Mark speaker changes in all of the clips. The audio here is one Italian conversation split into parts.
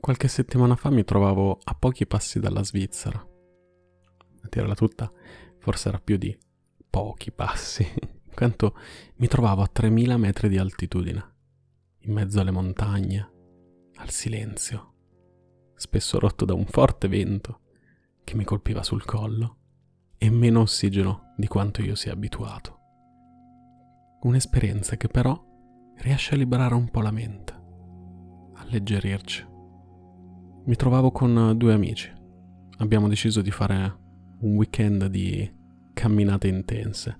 Speaker 1: Qualche settimana fa mi trovavo a pochi passi dalla Svizzera. A dirla tutta, forse era più di pochi passi, quanto mi trovavo a 3000 metri di altitudine, in mezzo alle montagne, al silenzio, spesso rotto da un forte vento che mi colpiva sul collo e meno ossigeno di quanto io sia abituato. Un'esperienza che però riesce a liberare un po' la mente, alleggerirci. Mi trovavo con due amici. Abbiamo deciso di fare un weekend di camminate intense,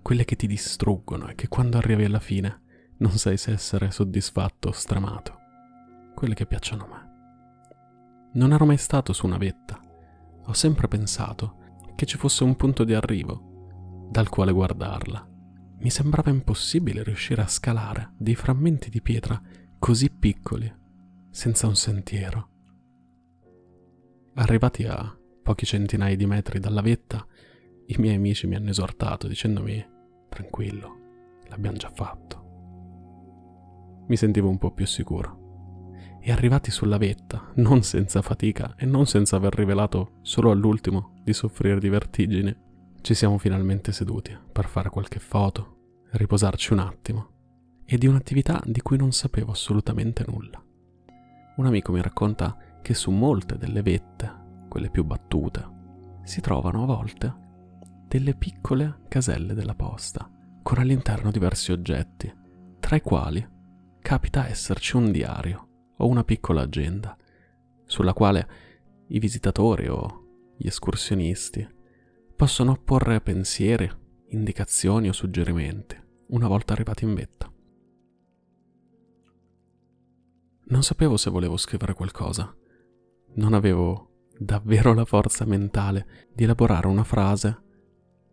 Speaker 1: quelle che ti distruggono e che quando arrivi alla fine non sai se essere soddisfatto o stramato. Quelle che piacciono a me. Non ero mai stato su una vetta. Ho sempre pensato che ci fosse un punto di arrivo dal quale guardarla. Mi sembrava impossibile riuscire a scalare dei frammenti di pietra così piccoli, senza un sentiero. Arrivati a pochi centinaia di metri dalla vetta, i miei amici mi hanno esortato dicendomi tranquillo, l'abbiamo già fatto. Mi sentivo un po' più sicuro. E arrivati sulla vetta, non senza fatica e non senza aver rivelato solo all'ultimo di soffrire di vertigini, ci siamo finalmente seduti per fare qualche foto, riposarci un attimo, e di un'attività di cui non sapevo assolutamente nulla. Un amico mi racconta che su molte delle vette, quelle più battute, si trovano a volte delle piccole caselle della posta, con all'interno diversi oggetti, tra i quali capita esserci un diario o una piccola agenda, sulla quale i visitatori o gli escursionisti possono apporre pensieri, indicazioni o suggerimenti una volta arrivati in vetta. Non sapevo se volevo scrivere qualcosa non avevo davvero la forza mentale di elaborare una frase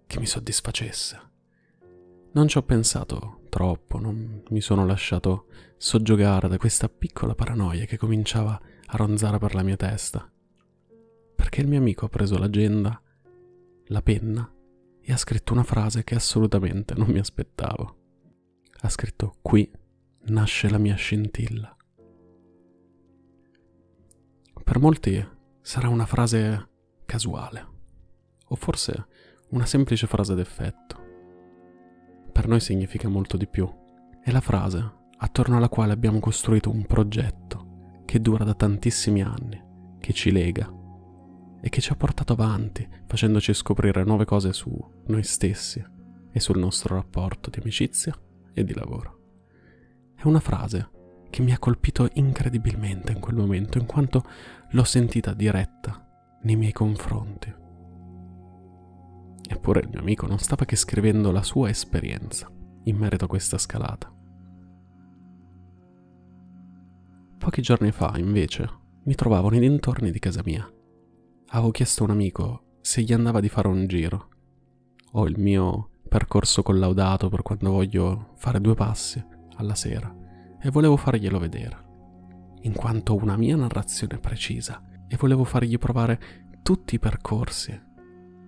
Speaker 1: che mi soddisfacesse. Non ci ho pensato troppo, non mi sono lasciato soggiogare da questa piccola paranoia che cominciava a ronzare per la mia testa. Perché il mio amico ha preso l'agenda, la penna e ha scritto una frase che assolutamente non mi aspettavo. Ha scritto qui nasce la mia scintilla. Per molti sarà una frase casuale, o forse una semplice frase d'effetto. Per noi significa molto di più. È la frase attorno alla quale abbiamo costruito un progetto che dura da tantissimi anni, che ci lega e che ci ha portato avanti, facendoci scoprire nuove cose su noi stessi e sul nostro rapporto di amicizia e di lavoro. È una frase che mi ha colpito incredibilmente in quel momento, in quanto l'ho sentita diretta nei miei confronti. Eppure il mio amico non stava che scrivendo la sua esperienza in merito a questa scalata. Pochi giorni fa, invece, mi trovavo nei dintorni di casa mia. Avevo chiesto a un amico se gli andava di fare un giro. Ho il mio percorso collaudato per quando voglio fare due passi alla sera e volevo farglielo vedere, in quanto una mia narrazione precisa e volevo fargli provare tutti i percorsi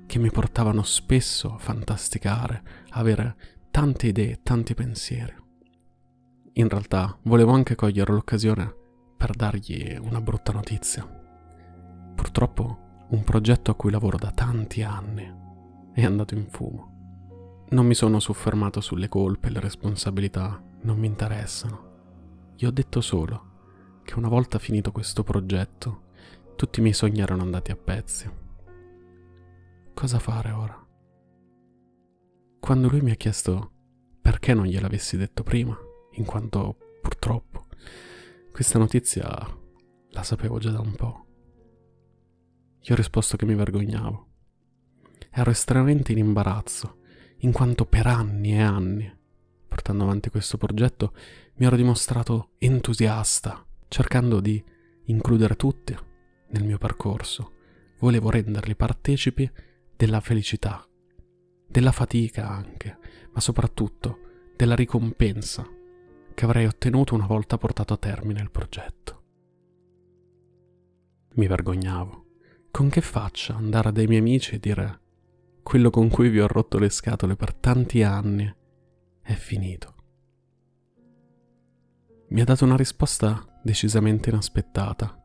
Speaker 1: che mi portavano spesso a fantasticare, a avere tante idee, tanti pensieri. In realtà volevo anche cogliere l'occasione per dargli una brutta notizia. Purtroppo un progetto a cui lavoro da tanti anni è andato in fumo. Non mi sono soffermato sulle colpe e le responsabilità, non mi interessano. Gli ho detto solo che una volta finito questo progetto, tutti i miei sogni erano andati a pezzi. Cosa fare ora? Quando lui mi ha chiesto perché non gliel'avessi detto prima, in quanto purtroppo questa notizia la sapevo già da un po'. Gli ho risposto che mi vergognavo. Ero estremamente in imbarazzo, in quanto per anni e anni, portando avanti questo progetto, mi ero dimostrato entusiasta, cercando di includere tutti nel mio percorso. Volevo renderli partecipi della felicità, della fatica anche, ma soprattutto della ricompensa che avrei ottenuto una volta portato a termine il progetto. Mi vergognavo. Con che faccia andare dai miei amici e dire quello con cui vi ho rotto le scatole per tanti anni è finito? Mi ha dato una risposta decisamente inaspettata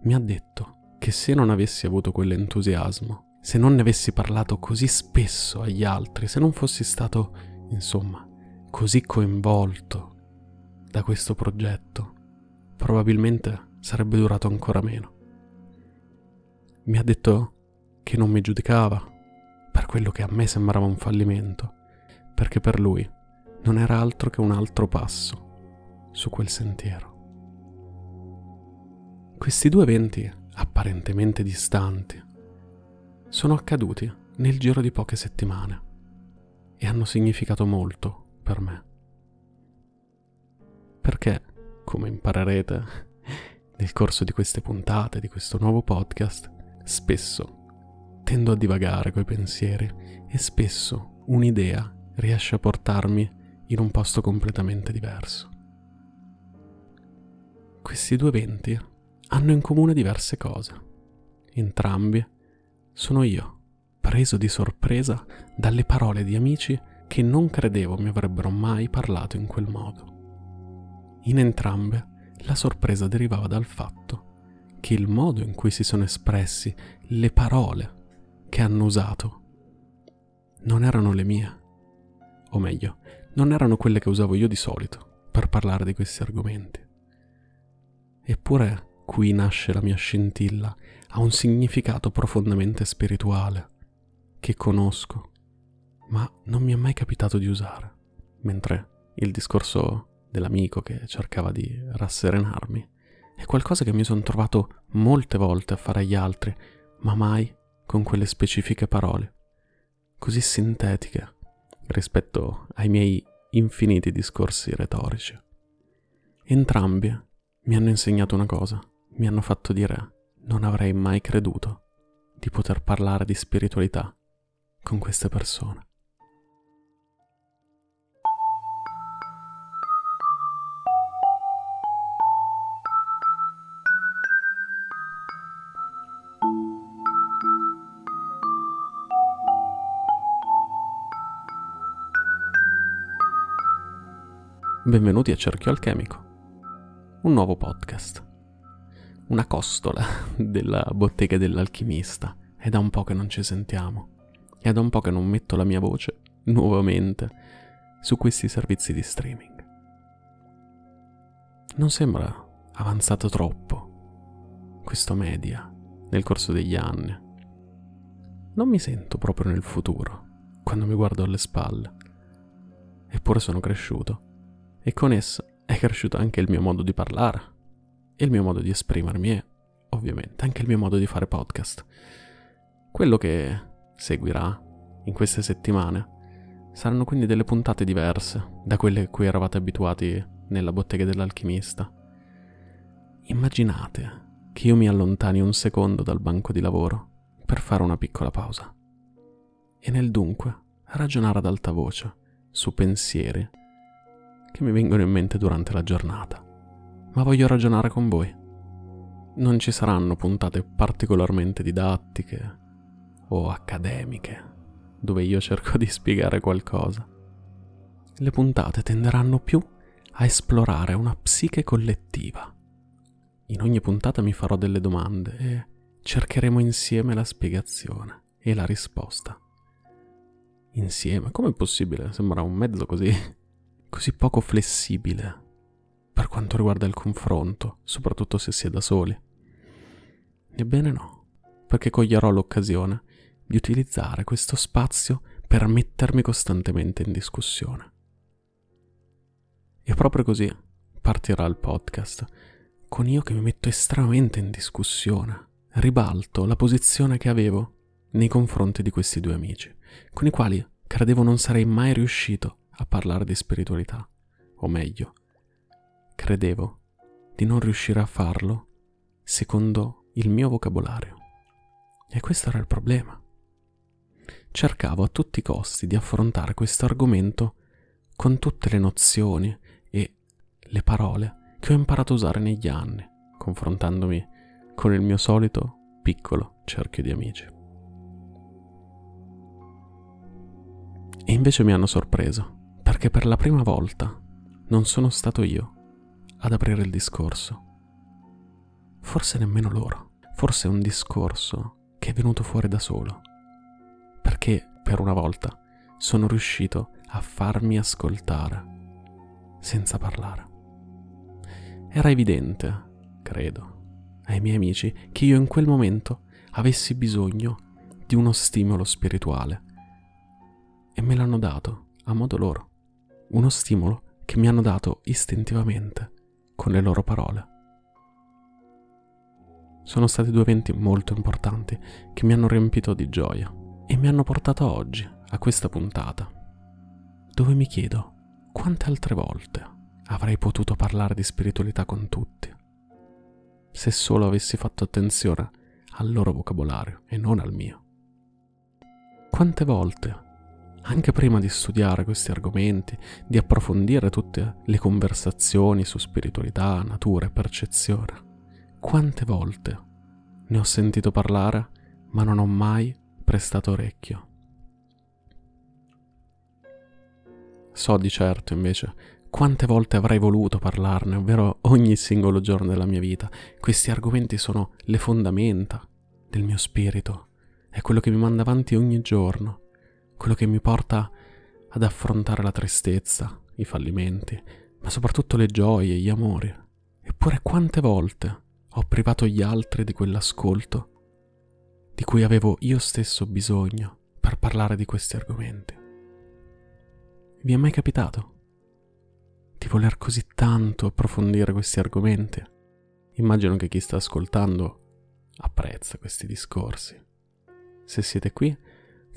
Speaker 1: mi ha detto che se non avessi avuto quell'entusiasmo, se non ne avessi parlato così spesso agli altri, se non fossi stato, insomma, così coinvolto da questo progetto, probabilmente sarebbe durato ancora meno. Mi ha detto che non mi giudicava per quello che a me sembrava un fallimento, perché per lui non era altro che un altro passo su quel sentiero. Questi due eventi apparentemente distanti, sono accaduti nel giro di poche settimane e hanno significato molto per me. Perché, come imparerete nel corso di queste puntate, di questo nuovo podcast, spesso tendo a divagare coi pensieri e spesso un'idea riesce a portarmi in un posto completamente diverso. Questi due eventi hanno in comune diverse cose. Entrambi sono io, preso di sorpresa dalle parole di amici che non credevo mi avrebbero mai parlato in quel modo. In entrambe la sorpresa derivava dal fatto che il modo in cui si sono espressi, le parole che hanno usato, non erano le mie. O meglio, non erano quelle che usavo io di solito per parlare di questi argomenti. Eppure qui nasce la mia scintilla, ha un significato profondamente spirituale, che conosco, ma non mi è mai capitato di usare, mentre il discorso dell'amico che cercava di rasserenarmi è qualcosa che mi sono trovato molte volte a fare agli altri, ma mai con quelle specifiche parole, così sintetiche rispetto ai miei infiniti discorsi retorici. Entrambi mi hanno insegnato una cosa mi hanno fatto dire non avrei mai creduto di poter parlare di spiritualità con queste persone. Benvenuti a Cerchio Alchemico, un nuovo podcast una costola della bottega dell'alchimista. È da un po' che non ci sentiamo. È da un po' che non metto la mia voce nuovamente su questi servizi di streaming. Non sembra avanzato troppo questo media nel corso degli anni. Non mi sento proprio nel futuro quando mi guardo alle spalle. Eppure sono cresciuto e con esso è cresciuto anche il mio modo di parlare il mio modo di esprimermi e, ovviamente, anche il mio modo di fare podcast. Quello che seguirà in queste settimane saranno quindi delle puntate diverse da quelle a cui eravate abituati nella bottega dell'alchimista. Immaginate che io mi allontani un secondo dal banco di lavoro per fare una piccola pausa e nel dunque ragionare ad alta voce su pensieri che mi vengono in mente durante la giornata ma voglio ragionare con voi. Non ci saranno puntate particolarmente didattiche o accademiche, dove io cerco di spiegare qualcosa. Le puntate tenderanno più a esplorare una psiche collettiva. In ogni puntata mi farò delle domande e cercheremo insieme la spiegazione e la risposta. Insieme, com'è possibile? Sembra un mezzo così, così poco flessibile per quanto riguarda il confronto, soprattutto se si è da soli. Ebbene no, perché coglierò l'occasione di utilizzare questo spazio per mettermi costantemente in discussione. E proprio così partirà il podcast, con io che mi metto estremamente in discussione, ribalto la posizione che avevo nei confronti di questi due amici, con i quali credevo non sarei mai riuscito a parlare di spiritualità, o meglio, credevo di non riuscire a farlo secondo il mio vocabolario. E questo era il problema. Cercavo a tutti i costi di affrontare questo argomento con tutte le nozioni e le parole che ho imparato a usare negli anni, confrontandomi con il mio solito piccolo cerchio di amici. E invece mi hanno sorpreso, perché per la prima volta non sono stato io ad aprire il discorso. forse nemmeno loro. Forse è un discorso che è venuto fuori da solo. Perché, per una volta, sono riuscito a farmi ascoltare senza parlare. Era evidente, credo, ai miei amici che io in quel momento avessi bisogno di uno stimolo spirituale. E me l'hanno dato a modo loro. Uno stimolo che mi hanno dato istintivamente con le loro parole. Sono stati due eventi molto importanti che mi hanno riempito di gioia e mi hanno portato oggi a questa puntata, dove mi chiedo quante altre volte avrei potuto parlare di spiritualità con tutti, se solo avessi fatto attenzione al loro vocabolario e non al mio. Quante volte, anche prima di studiare questi argomenti, di approfondire tutte le conversazioni su spiritualità, natura e percezione, quante volte ne ho sentito parlare, ma non ho mai prestato orecchio. So di certo, invece, quante volte avrei voluto parlarne, ovvero ogni singolo giorno della mia vita. Questi argomenti sono le fondamenta del mio spirito, è quello che mi manda avanti ogni giorno, quello che mi porta ad affrontare la tristezza, i fallimenti, ma soprattutto le gioie, gli amori. Eppure quante volte ho privato gli altri di quell'ascolto di cui avevo io stesso bisogno per parlare di questi argomenti. Vi è mai capitato di voler così tanto approfondire questi argomenti? Immagino che chi sta ascoltando apprezza questi discorsi. Se siete qui,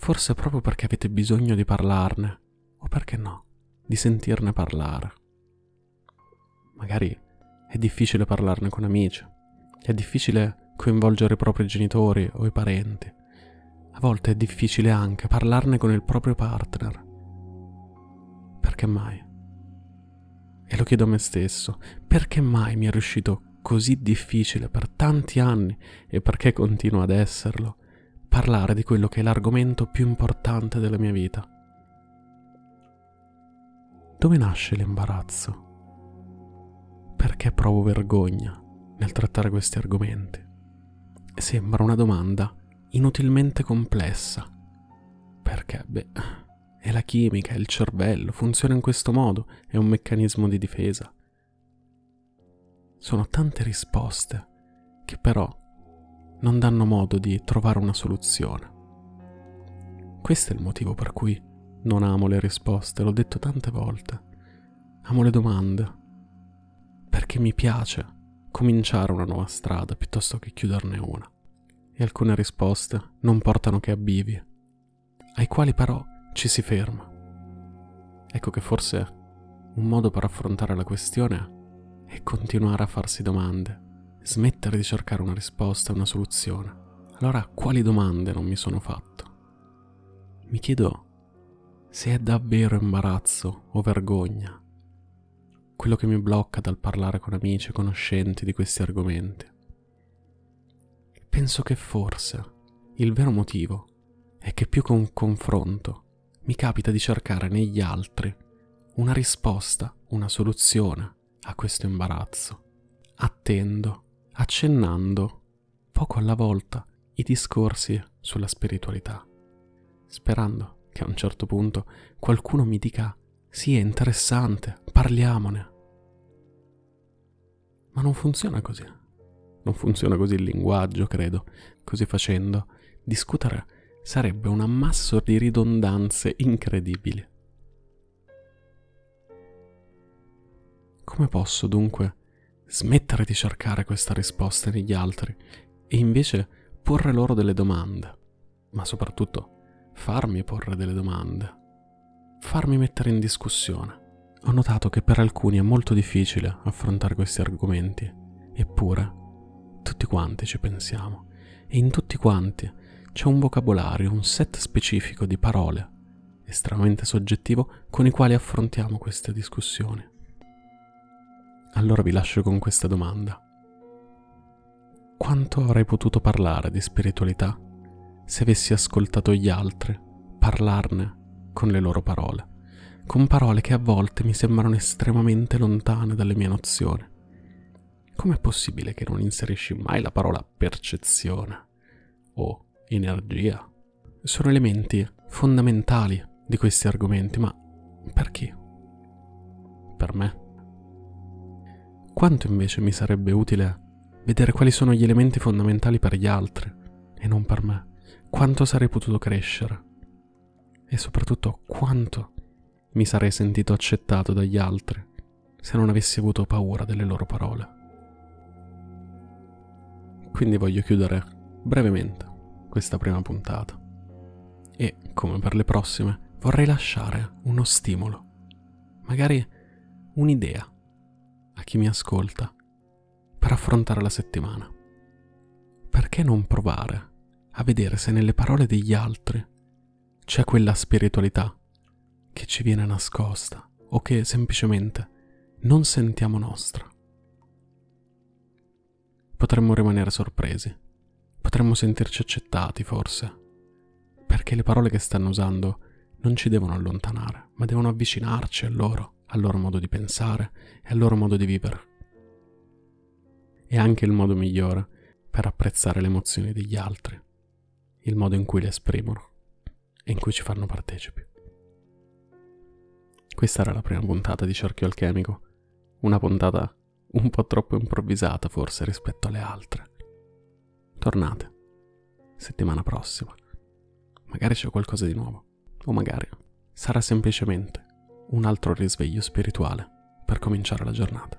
Speaker 1: forse proprio perché avete bisogno di parlarne, o perché no, di sentirne parlare. Magari è difficile parlarne con amici, è difficile coinvolgere i propri genitori o i parenti. A volte è difficile anche parlarne con il proprio partner. Perché mai? E lo chiedo a me stesso, perché mai mi è riuscito così difficile per tanti anni e perché continuo ad esserlo, parlare di quello che è l'argomento più importante della mia vita? Dove nasce l'imbarazzo? Perché provo vergogna nel trattare questi argomenti. Sembra una domanda inutilmente complessa. Perché? Beh, è la chimica, è il cervello, funziona in questo modo, è un meccanismo di difesa. Sono tante risposte che però non danno modo di trovare una soluzione. Questo è il motivo per cui non amo le risposte, l'ho detto tante volte. Amo le domande, perché mi piace cominciare una nuova strada piuttosto che chiuderne una. E alcune risposte non portano che a bivi, ai quali però ci si ferma. Ecco che forse un modo per affrontare la questione è continuare a farsi domande, smettere di cercare una risposta una soluzione. Allora, quali domande non mi sono fatto? Mi chiedo se è davvero imbarazzo o vergogna quello che mi blocca dal parlare con amici e conoscenti di questi argomenti. Penso che forse il vero motivo è che più che un confronto mi capita di cercare negli altri una risposta, una soluzione a questo imbarazzo. Attendo, accennando, poco alla volta, i discorsi sulla spiritualità, sperando che a un certo punto qualcuno mi dica sì, è interessante, parliamone. Ma non funziona così. Non funziona così il linguaggio, credo. Così facendo, discutere sarebbe un ammasso di ridondanze incredibili. Come posso dunque smettere di cercare questa risposta negli altri e invece porre loro delle domande, ma soprattutto farmi porre delle domande, farmi mettere in discussione? Ho notato che per alcuni è molto difficile affrontare questi argomenti, eppure tutti quanti ci pensiamo e in tutti quanti c'è un vocabolario, un set specifico di parole, estremamente soggettivo, con i quali affrontiamo queste discussioni. Allora vi lascio con questa domanda. Quanto avrei potuto parlare di spiritualità se avessi ascoltato gli altri parlarne con le loro parole? con parole che a volte mi sembrano estremamente lontane dalle mie nozioni, com'è possibile che non inserisci mai la parola percezione o energia? Sono elementi fondamentali di questi argomenti, ma per chi? Per me. Quanto invece mi sarebbe utile vedere quali sono gli elementi fondamentali per gli altri e non per me? Quanto sarei potuto crescere? E soprattutto quanto mi sarei sentito accettato dagli altri se non avessi avuto paura delle loro parole. Quindi voglio chiudere brevemente questa prima puntata e, come per le prossime, vorrei lasciare uno stimolo, magari un'idea a chi mi ascolta per affrontare la settimana. Perché non provare a vedere se nelle parole degli altri c'è quella spiritualità che ci viene nascosta o che semplicemente non sentiamo nostra. Potremmo rimanere sorpresi, potremmo sentirci accettati forse, perché le parole che stanno usando non ci devono allontanare, ma devono avvicinarci a loro, al loro modo di pensare e al loro modo di vivere. È anche il modo migliore per apprezzare le emozioni degli altri, il modo in cui le esprimono e in cui ci fanno partecipi. Questa era la prima puntata di Cerchio Alchemico, una puntata un po' troppo improvvisata forse rispetto alle altre. Tornate, settimana prossima. Magari c'è qualcosa di nuovo, o magari sarà semplicemente un altro risveglio spirituale per cominciare la giornata.